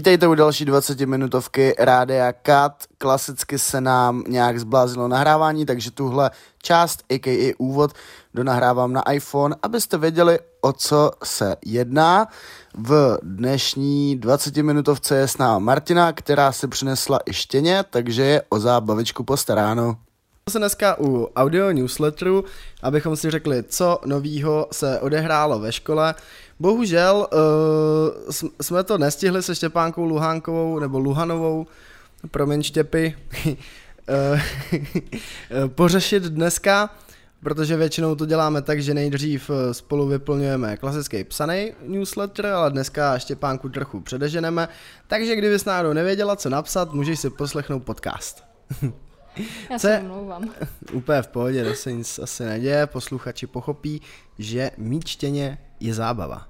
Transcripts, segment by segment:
Vítejte u další 20 minutovky Rádia Kat. Klasicky se nám nějak zblázilo nahrávání, takže tuhle část, a.k.a. úvod, donahrávám na iPhone, abyste věděli, o co se jedná. V dnešní 20 minutovce je s náma Martina, která si přinesla i štěně, takže je o zábavičku postaráno se dneska u audio newsletteru, abychom si řekli, co novýho se odehrálo ve škole. Bohužel uh, jsme to nestihli se Štěpánkou Luhánkovou nebo Luhanovou, promiň Štěpy, uh, pořešit dneska, protože většinou to děláme tak, že nejdřív eh, spolu vyplňujeme klasický psaný newsletter, ale dneska Štěpánku trochu předeženeme, takže kdybys náhodou nevěděla, co napsat, můžeš si poslechnout podcast. Já se omlouvám. Úplně v pohodě, to se nic asi neděje, posluchači pochopí, že mít čtěně je zábava.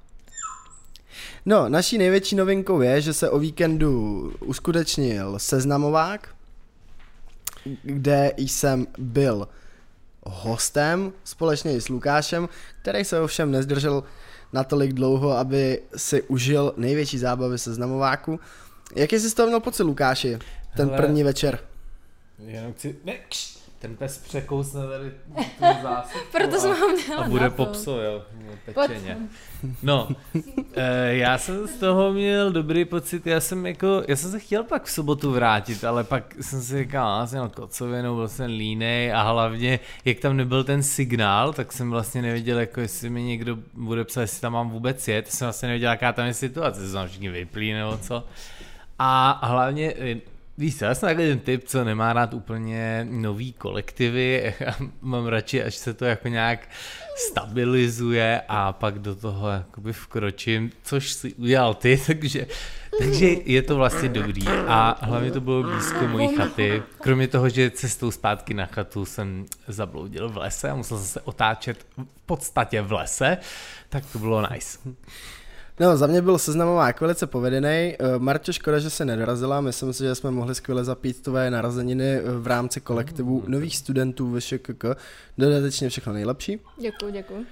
No, naší největší novinkou je, že se o víkendu uskutečnil seznamovák, kde jsem byl hostem společně s Lukášem, který se ovšem nezdržel natolik dlouho, aby si užil největší zábavy seznamováku. Jaký jsi z toho měl pocit, Lukáši, ten Hele, první večer? Jenom chci... Ne, kš, ten pes překousne tady tu zásadku Proto jsem ho měla A bude popso, jo, pečeně. No, e, já jsem z toho měl dobrý pocit, já jsem jako, já jsem se chtěl pak v sobotu vrátit, ale pak jsem si říkal, já jsem měl kocovinu, byl jsem línej a hlavně, jak tam nebyl ten signál, tak jsem vlastně nevěděl, jako jestli mi někdo bude psat, jestli tam mám vůbec jet, jsem vlastně nevěděl, jaká tam je situace, jsem všichni vyplí nebo co. A hlavně Víš co, já jsem takový ten typ, co nemá rád úplně nový kolektivy, já mám radši, až se to jako nějak stabilizuje a pak do toho jakoby vkročím, což si udělal ty, takže, takže je to vlastně dobrý. A hlavně to bylo blízko mojí chaty, kromě toho, že cestou zpátky na chatu jsem zabloudil v lese a musel se otáčet v podstatě v lese, tak to bylo nice. No, za mě byl seznamovák velice povedený. Eh, Martě, škoda, že se nedorazila. Myslím si, že jsme mohli skvěle zapít tvoje narozeniny eh, v rámci kolektivu mm, nových studentů ve ŠKK. Dodatečně všechno nejlepší. Děkuji, děkuji.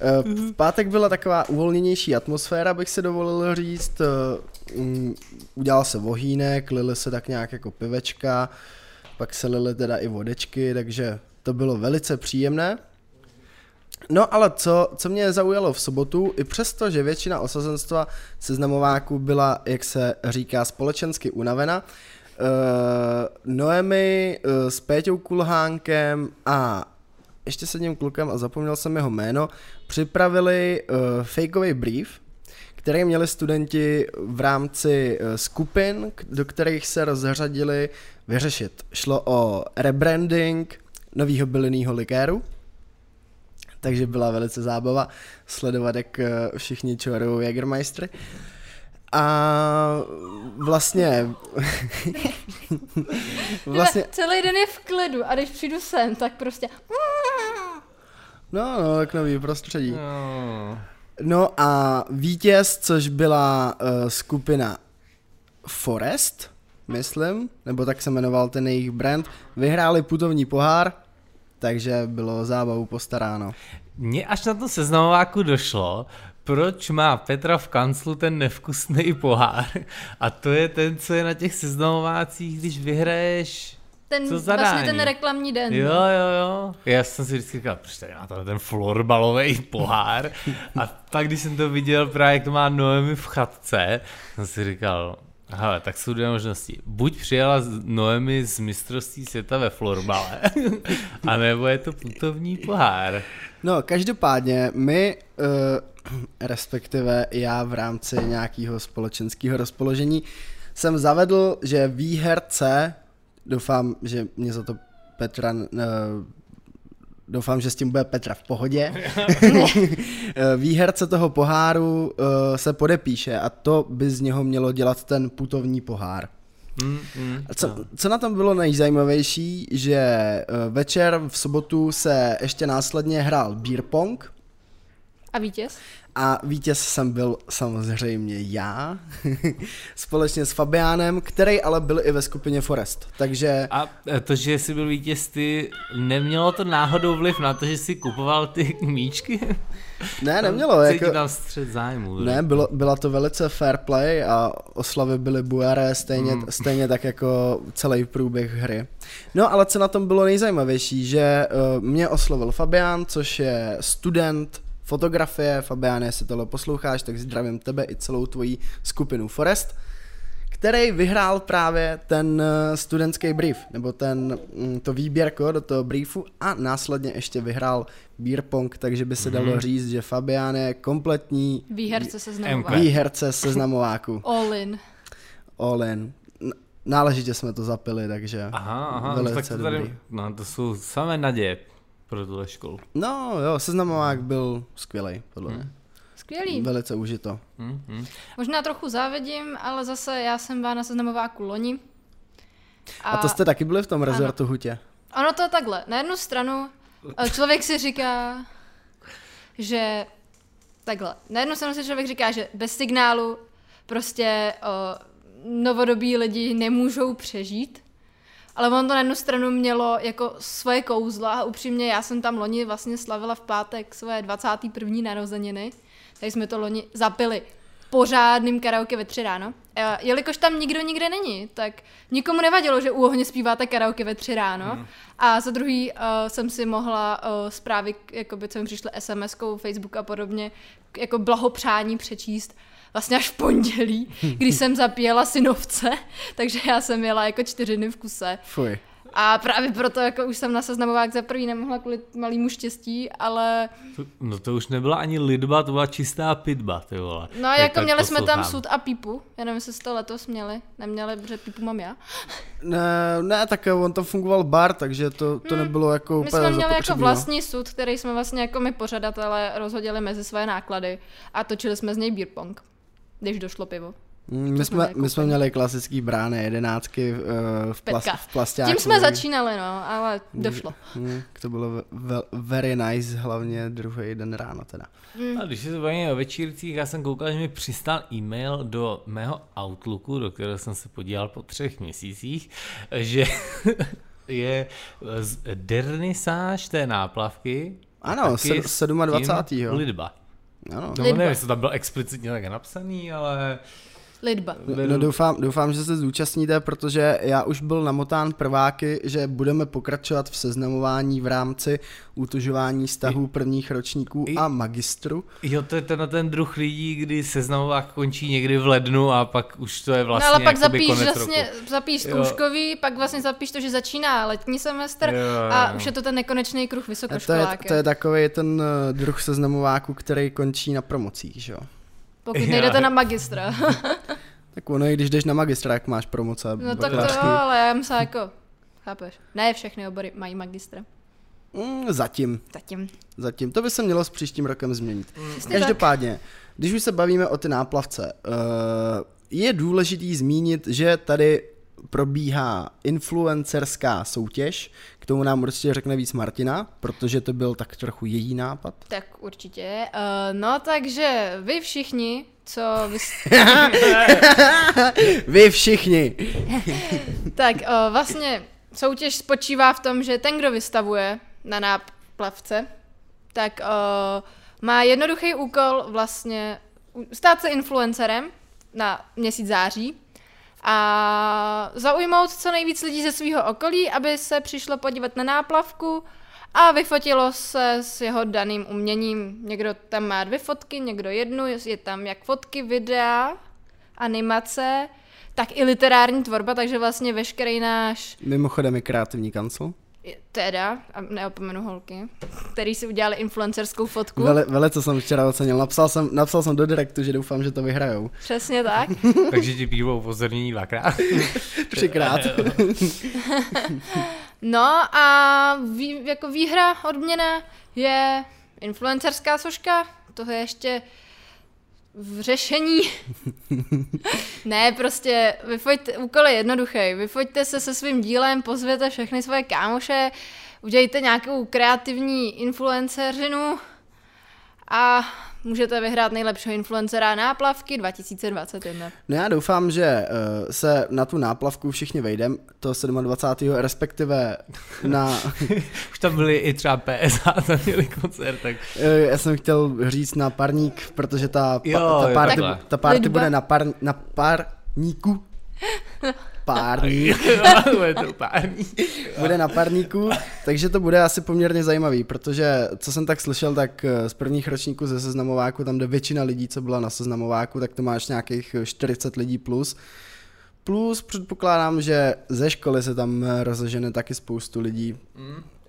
Eh, v pátek byla taková uvolněnější atmosféra, bych se dovolil říct. Mm, udělal se vohýnek, lili se tak nějak jako pivečka, pak se lili teda i vodečky, takže to bylo velice příjemné. No ale co, co mě zaujalo v sobotu, i přesto, že většina osazenstva seznamováků byla, jak se říká, společensky unavena, uh, Noemi uh, s Péťou Kulhánkem a ještě s jedním klukem, a zapomněl jsem jeho jméno, připravili uh, fakeový brief, který měli studenti v rámci uh, skupin, do kterých se rozřadili vyřešit. Šlo o rebranding nového bylinného likéru, takže byla velice zábava sledovat, jak eh, všichni čorujou Jägermeister. A vlastně... vlastně... Celý den je v klidu a když přijdu sem, tak prostě... No, no, tak nový prostředí. No. no a vítěz, což byla uh, skupina Forest, myslím, nebo tak se jmenoval ten jejich brand, vyhráli putovní pohár, takže bylo zábavu postaráno. Mně až na to seznamováku došlo, proč má Petra v kanclu ten nevkusný pohár. A to je ten, co je na těch seznamovácích, když vyhraješ ten, co zadání? vlastně ten reklamní den. Jo, jo, jo. Já jsem si vždycky říkal, proč tady má to ten florbalový pohár. A pak, když jsem to viděl právě, jak to má Noemi v chatce, jsem si říkal, Hele, tak jsou dvě možnosti. Buď přijela Noemi z mistrovství světa ve florbale, anebo je to putovní pohár. No, každopádně my, uh, respektive já v rámci nějakého společenského rozpoložení, jsem zavedl, že výherce, doufám, že mě za to Petra uh, Doufám, že s tím bude Petra v pohodě. Výherce toho poháru uh, se podepíše a to by z něho mělo dělat ten putovní pohár. Mm, mm, co, no. co na tom bylo nejzajímavější, že uh, večer v sobotu se ještě následně hrál beer pong. A vítěz? A vítěz jsem byl samozřejmě já, společně s Fabiánem, který ale byl i ve skupině Forest. Takže... A to, že jsi byl vítěz ty, nemělo to náhodou vliv na to, že jsi kupoval ty míčky? Ne, nemělo. Cítí jako... tam střed zájmu. Ne, bylo, byla to velice fair play a oslavy byly bujaré stejně, mm. stejně tak jako celý průběh hry. No ale co na tom bylo nejzajímavější, že uh, mě oslovil Fabián, což je student fotografie. Fabián, jestli tohle posloucháš, tak zdravím tebe i celou tvoji skupinu Forest který vyhrál právě ten eh, studentský brief, nebo ten, mm, to výběrko do toho briefu a následně ještě vyhrál beer pong, takže by se mm-hmm. dalo říct, že Fabián je kompletní výherce seznamováku. Výherce seznamováku. All in. All in. Náležitě jsme to zapili, takže aha, aha, no tak to tady, dobrý. no to jsou samé naděje pro tuhle školu. No jo, seznamovák byl skvělý, podle mě. Hmm. Skvělý. Velice užito. Mm-hmm. Možná trochu závidím, ale zase já jsem byla na seznamováku loni. A, a to jste taky byli v tom rezortu ano. Hutě? Ono to je takhle. Na jednu stranu eh, člověk si říká, že takhle. Na jednu stranu si člověk říká, že bez signálu prostě o, novodobí lidi nemůžou přežít. Ale ono to na jednu stranu mělo jako svoje kouzla a upřímně já jsem tam loni vlastně slavila v pátek svoje 21. narozeniny tak jsme to loni zapili pořádným karaoke ve tři ráno. A jelikož tam nikdo nikde není, tak nikomu nevadilo, že u ohně zpíváte karaoke ve tři ráno. Mm. A za druhý uh, jsem si mohla uh, zprávy, jakoby, co mi přišly SMS-kou, Facebook a podobně, jako blahopřání přečíst vlastně až v pondělí, kdy jsem zapíjela synovce, takže já jsem jela jako čtyři dny v kuse. Fuj. A právě proto jako už jsem na seznamovák za první nemohla kvůli malému štěstí, ale... To, no to už nebyla ani lidba, to byla čistá pitba, ty vole. No a jako měli jsme tam sud a pipu, já nevím, jestli jste letos měli, neměli, protože pipu mám já. Ne, ne, tak on to fungoval bar, takže to, to hmm. nebylo jako My jsme měli jako vlastní sud, který jsme vlastně jako my pořadatelé rozhodili mezi své náklady a točili jsme z něj beer pong, když došlo pivo. Mm, my jsme, my jsme měli klasický brány jedenáctky uh, v, plas, v plastáku. Tím jsme začínali, no, ale došlo. Mm, to bylo ve, very nice, hlavně druhý den ráno teda. Mm. A když se bavíme o večírcích, já jsem koukal, že mi přistál e-mail do mého Outlooku, do kterého jsem se podíval po třech měsících, že je dernisáž té náplavky. Ano, 27. Lidba. Ano. No, nevím, jestli to tam bylo explicitně tak napsaný, ale Lidba. No doufám, doufám, že se zúčastníte, protože já už byl namotán prváky, že budeme pokračovat v seznamování v rámci utužování vztahů prvních ročníků I, a magistru. Jo, to je ten, ten druh lidí, kdy seznamovák končí někdy v lednu a pak už to je vlastně No ale pak zapíš vlastně, roku. zapíš zkouškový, jo. pak vlastně zapíš to, že začíná letní semestr jo, jo. a už je to ten nekonečný kruh vysokoškoláky. To je, to je takový ten uh, druh seznamováku, který končí na promocích, že jo? Pokud nejdete na magistra. tak ono, i když jdeš na magistra, jak máš promoce. No tak to jo, ale já myslím jako, chápeš, ne všechny obory mají magistra. Mm, zatím. Zatím. Zatím. To by se mělo s příštím rokem změnit. Mm. Každopádně, tak. když už se bavíme o ty náplavce, uh, je důležitý zmínit, že tady probíhá influencerská soutěž, k tomu nám určitě řekne víc Martina, protože to byl tak trochu její nápad. Tak určitě. Uh, no takže vy všichni, co vy... vy všichni. tak uh, vlastně soutěž spočívá v tom, že ten, kdo vystavuje na náplavce, tak uh, má jednoduchý úkol vlastně stát se influencerem na měsíc září a zaujmout co nejvíc lidí ze svého okolí, aby se přišlo podívat na náplavku a vyfotilo se s jeho daným uměním. Někdo tam má dvě fotky, někdo jednu, je tam jak fotky, videa, animace, tak i literární tvorba, takže vlastně veškerý náš... Mimochodem je kreativní kancel. Teda, a neopomenu holky, který si udělali influencerskou fotku. Vele, co jsem včera ocenil. Napsal jsem, napsal jsem do direktu, že doufám, že to vyhrajou. Přesně tak. Takže ti pívo upozornění dvakrát. Třikrát. no a vý, jako výhra odměna je influencerská soška. To je ještě v řešení. ne, prostě vyfoďte, úkol je jednoduchý. Vyfoďte se se svým dílem, pozvěte všechny svoje kámoše, udělejte nějakou kreativní influenceřinu a můžete vyhrát nejlepšího influencera náplavky 2021. No já doufám, že uh, se na tu náplavku všichni vejdem, to 27. respektive na... Už tam byli i třeba PSA, tam měli koncert, tak... Uh, já jsem chtěl říct na parník, protože ta, pa, Jo, ta party, ta party bude na, par, na parníku. Párník. Bude to pární. bude na parníku, takže to bude asi poměrně zajímavý, protože co jsem tak slyšel, tak eh, z prvních ročníků ze seznamováku, tam jde většina lidí, co byla na seznamováku, tak to máš nějakých eh, 40 lidí plus. Plus předpokládám, že ze školy se tam eh, rozežene taky spoustu lidí. Lidba.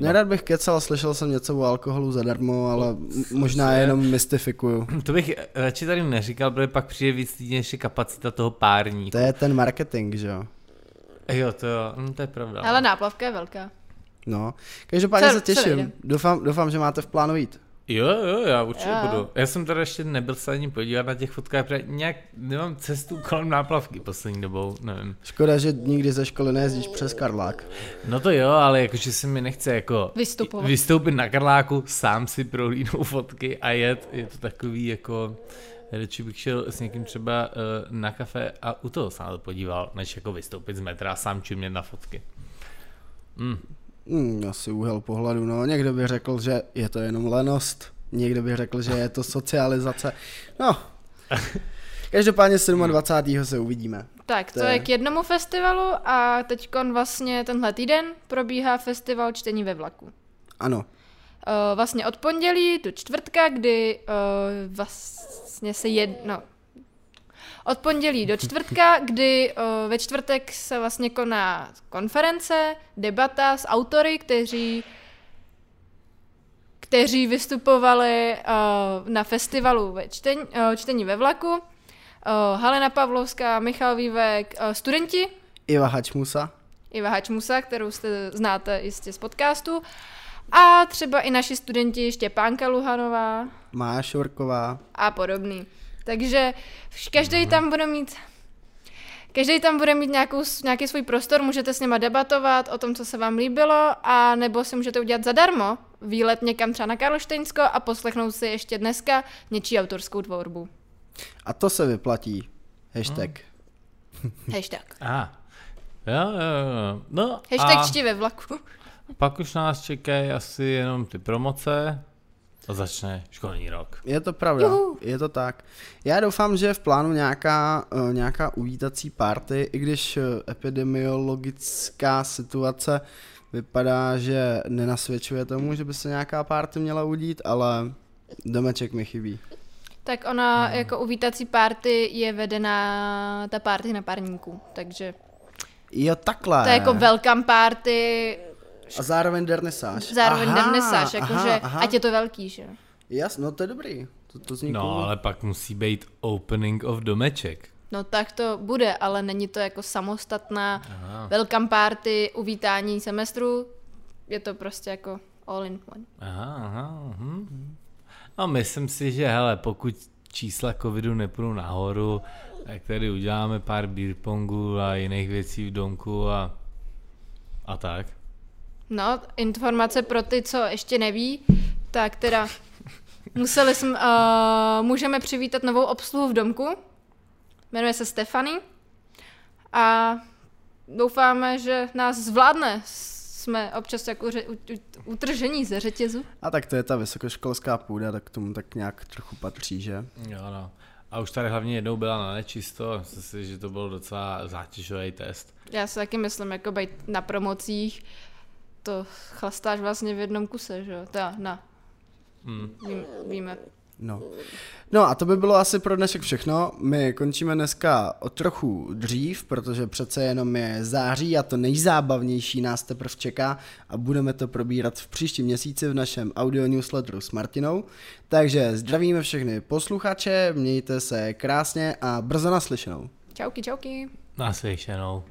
Nerad bych kecal, slyšel jsem něco o alkoholu zadarmo, ale m- možná jenom mystifikuju. To bych radši tady neříkal, protože pak přijde víc lidí, než je kapacita toho párníku. To je ten marketing, že jo? Jo, to jo, no, to je pravda. Ale náplavka je velká. No, každopádně se těším. Doufám, doufám, že máte v plánu jít. Jo, jo, já určitě Jo. budu. Já jsem tady ještě nebyl se ani podívat na těch fotkách, protože nějak nemám cestu kolem náplavky poslední dobou, nevím. Škoda, že nikdy ze školy nejezdíš přes Karlák. No to jo, ale jakože se mi nechce jako Vystupovat. vystoupit na Karláku, sám si prohlídnout fotky a jet, je to takový jako, radši bych šel s někým třeba uh, na kafe a u toho se na to podíval, než jako vystoupit z metra a sám čumět na fotky. Mm. Hmm, asi úhel pohledu, no. Někdo by řekl, že je to jenom lenost, někdo by řekl, že je to socializace. No, každopádně 27. se uvidíme. Tak, to To je- je k jednomu festivalu a teď vlastně tenhle týden probíhá festival čtení ve vlaku. Ano, Uh, vlastně od pondělí do čtvrtka, kdy uh, vlastně se jed... Od pondělí do čtvrtka, kdy uh, ve čtvrtek se vlastně koná konference, debata s autory, kteří kteří vystupovali uh, na festivalu ve čtení, uh, čtení ve vlaku. Uh, Halena Pavlovská, Michal Vývek, uh, studenti, Iva Hačmusa. Iva Hačmusa, kterou jste znáte jistě z podcastu, a třeba i naši studenti Štěpánka Luhanová Mája Šorková. a podobný. Takže každý tam bude mít Každý tam bude mít nějakou, nějaký svůj prostor, můžete s něma debatovat o tom, co se vám líbilo, a nebo si můžete udělat zadarmo výlet někam třeba na Karlštejnsko a poslechnout si ještě dneska něčí autorskou tvorbu. A to se vyplatí. Hashtag. Hashtag. A. Jo, jo, jo. No Hashtag a čti ve vlaku. pak už nás čekají asi jenom ty promoce a začne školní rok. Je to pravda, Juhu. je to tak. Já doufám, že je v plánu nějaká, uh, nějaká uvítací party, i když uh, epidemiologická situace vypadá, že nenasvědčuje tomu, že by se nějaká party měla udít, ale domeček mi chybí. Tak ona jako uvítací party je vedená ta party na parníku, takže Jo, takhle. to je jako welcome party, A zároveň dernesáž. zároveň Aha, dernesáž, jakože ať je to velký, že jo. Jas, no to je dobrý. To, to zní No, cool. ale pak musí být opening of domeček. No tak to bude, ale není to jako samostatná Aha. welcome party, uvítání semestru, je to prostě jako all in one. Aha, aha. Hm. No myslím si, že hele, pokud čísla covidu nepůjdou nahoru, tak tady uděláme pár beer pongů a jiných věcí v domku a, a tak. No, informace pro ty, co ještě neví, tak teda museli jsme, uh, můžeme přivítat novou obsluhu v domku, jmenuje se Stefany a doufáme, že nás zvládne. Jsme občas jako ře- u- u- utržení ze řetězu. A tak to je ta vysokoškolská půda, tak k tomu tak nějak trochu patří, že? Jo, no. A už tady hlavně jednou byla na nečisto, myslím si, že to byl docela zátěžový test. Já si taky myslím, jako být na promocích, to chlastáš vlastně v jednom kuse, že jo? Teda, na, Hmm. vím, víme. No. no a to by bylo asi pro dnešek všechno. My končíme dneska o trochu dřív, protože přece jenom je září a to nejzábavnější nás teprve čeká a budeme to probírat v příštím měsíci v našem audio newsletteru s Martinou. Takže zdravíme všechny posluchače, mějte se krásně a brzo naslyšenou. Čauky, čauky. Naslyšenou.